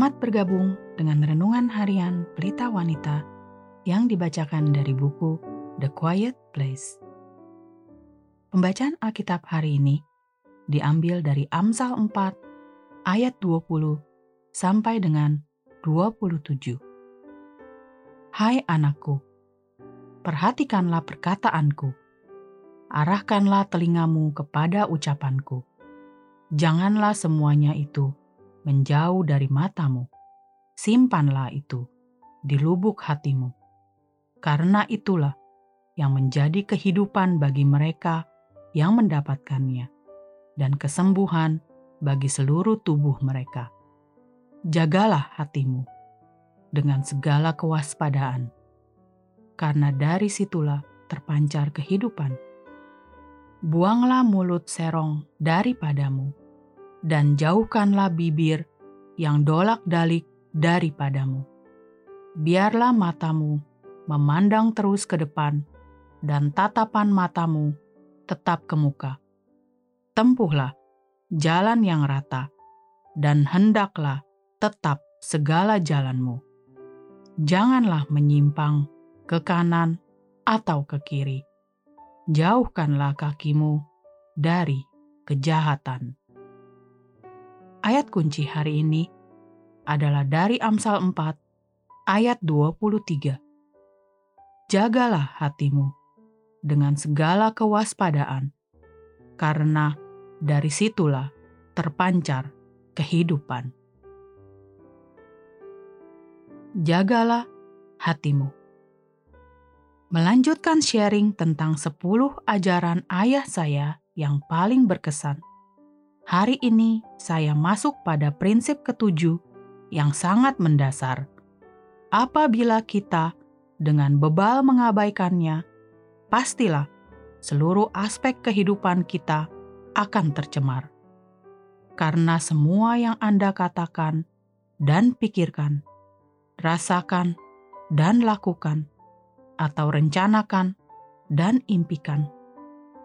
Selamat bergabung dengan renungan harian Pelita Wanita yang dibacakan dari buku The Quiet Place. Pembacaan Alkitab hari ini diambil dari Amsal 4 ayat 20 sampai dengan 27. Hai anakku, perhatikanlah perkataanku. Arahkanlah telingamu kepada ucapanku. Janganlah semuanya itu menjauh dari matamu. Simpanlah itu di lubuk hatimu, karena itulah yang menjadi kehidupan bagi mereka yang mendapatkannya, dan kesembuhan bagi seluruh tubuh mereka. Jagalah hatimu dengan segala kewaspadaan, karena dari situlah terpancar kehidupan. Buanglah mulut serong daripadamu dan jauhkanlah bibir yang dolak-dalik daripadamu. Biarlah matamu memandang terus ke depan, dan tatapan matamu tetap ke muka. Tempuhlah jalan yang rata, dan hendaklah tetap segala jalanmu. Janganlah menyimpang ke kanan atau ke kiri. Jauhkanlah kakimu dari kejahatan. Ayat kunci hari ini adalah dari Amsal 4 ayat 23. Jagalah hatimu dengan segala kewaspadaan, karena dari situlah terpancar kehidupan. Jagalah hatimu. Melanjutkan sharing tentang 10 ajaran ayah saya yang paling berkesan Hari ini saya masuk pada prinsip ketujuh yang sangat mendasar. Apabila kita dengan bebal mengabaikannya, pastilah seluruh aspek kehidupan kita akan tercemar. Karena semua yang Anda katakan dan pikirkan, rasakan dan lakukan, atau rencanakan dan impikan,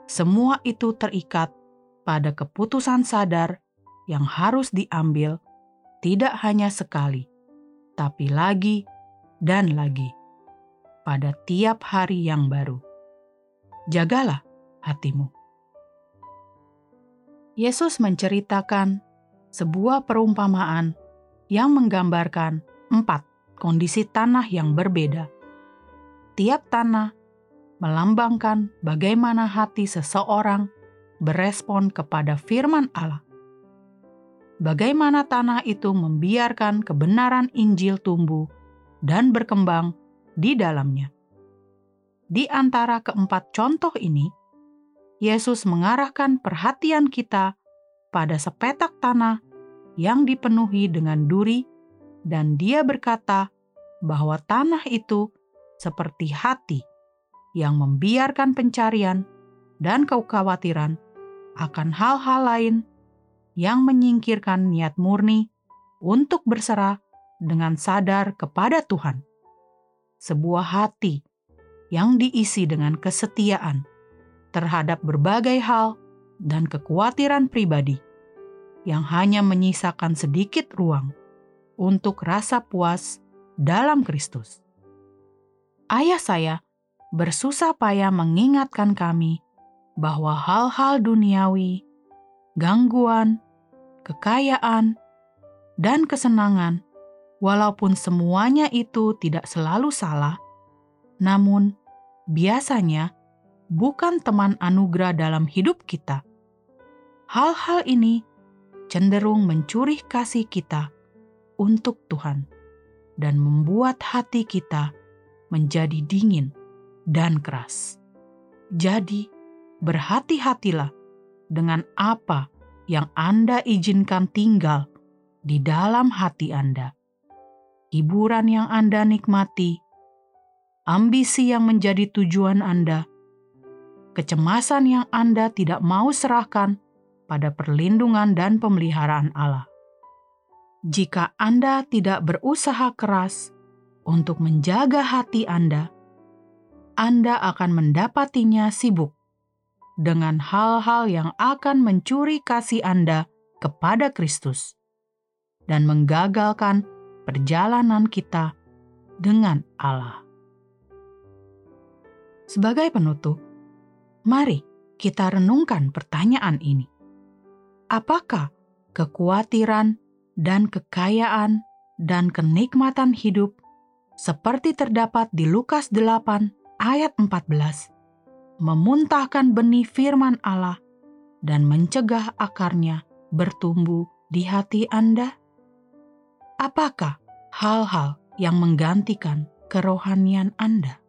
semua itu terikat pada keputusan sadar yang harus diambil tidak hanya sekali, tapi lagi dan lagi pada tiap hari yang baru. Jagalah hatimu. Yesus menceritakan sebuah perumpamaan yang menggambarkan empat kondisi tanah yang berbeda. Tiap tanah melambangkan bagaimana hati seseorang berespon kepada firman Allah. Bagaimana tanah itu membiarkan kebenaran Injil tumbuh dan berkembang di dalamnya. Di antara keempat contoh ini, Yesus mengarahkan perhatian kita pada sepetak tanah yang dipenuhi dengan duri, dan Dia berkata bahwa tanah itu seperti hati yang membiarkan pencarian dan kekhawatiran akan hal-hal lain yang menyingkirkan niat murni untuk berserah dengan sadar kepada Tuhan. Sebuah hati yang diisi dengan kesetiaan terhadap berbagai hal dan kekhawatiran pribadi yang hanya menyisakan sedikit ruang untuk rasa puas dalam Kristus. Ayah saya bersusah payah mengingatkan kami bahwa hal-hal duniawi, gangguan, kekayaan, dan kesenangan, walaupun semuanya itu tidak selalu salah, namun biasanya bukan teman anugerah dalam hidup kita. Hal-hal ini cenderung mencuri kasih kita untuk Tuhan dan membuat hati kita menjadi dingin dan keras. Jadi, berhati-hatilah dengan apa yang Anda izinkan tinggal di dalam hati Anda. Hiburan yang Anda nikmati, ambisi yang menjadi tujuan Anda, kecemasan yang Anda tidak mau serahkan pada perlindungan dan pemeliharaan Allah. Jika Anda tidak berusaha keras untuk menjaga hati Anda, Anda akan mendapatinya sibuk dengan hal-hal yang akan mencuri kasih Anda kepada Kristus. dan menggagalkan perjalanan kita dengan Allah. Sebagai penutup, mari kita renungkan pertanyaan ini. Apakah kekhawatiran dan kekayaan dan kenikmatan hidup seperti terdapat di Lukas 8 ayat 14 memuntahkan benih firman Allah dan mencegah akarnya bertumbuh di hati Anda? Apakah hal-hal yang menggantikan kerohanian Anda?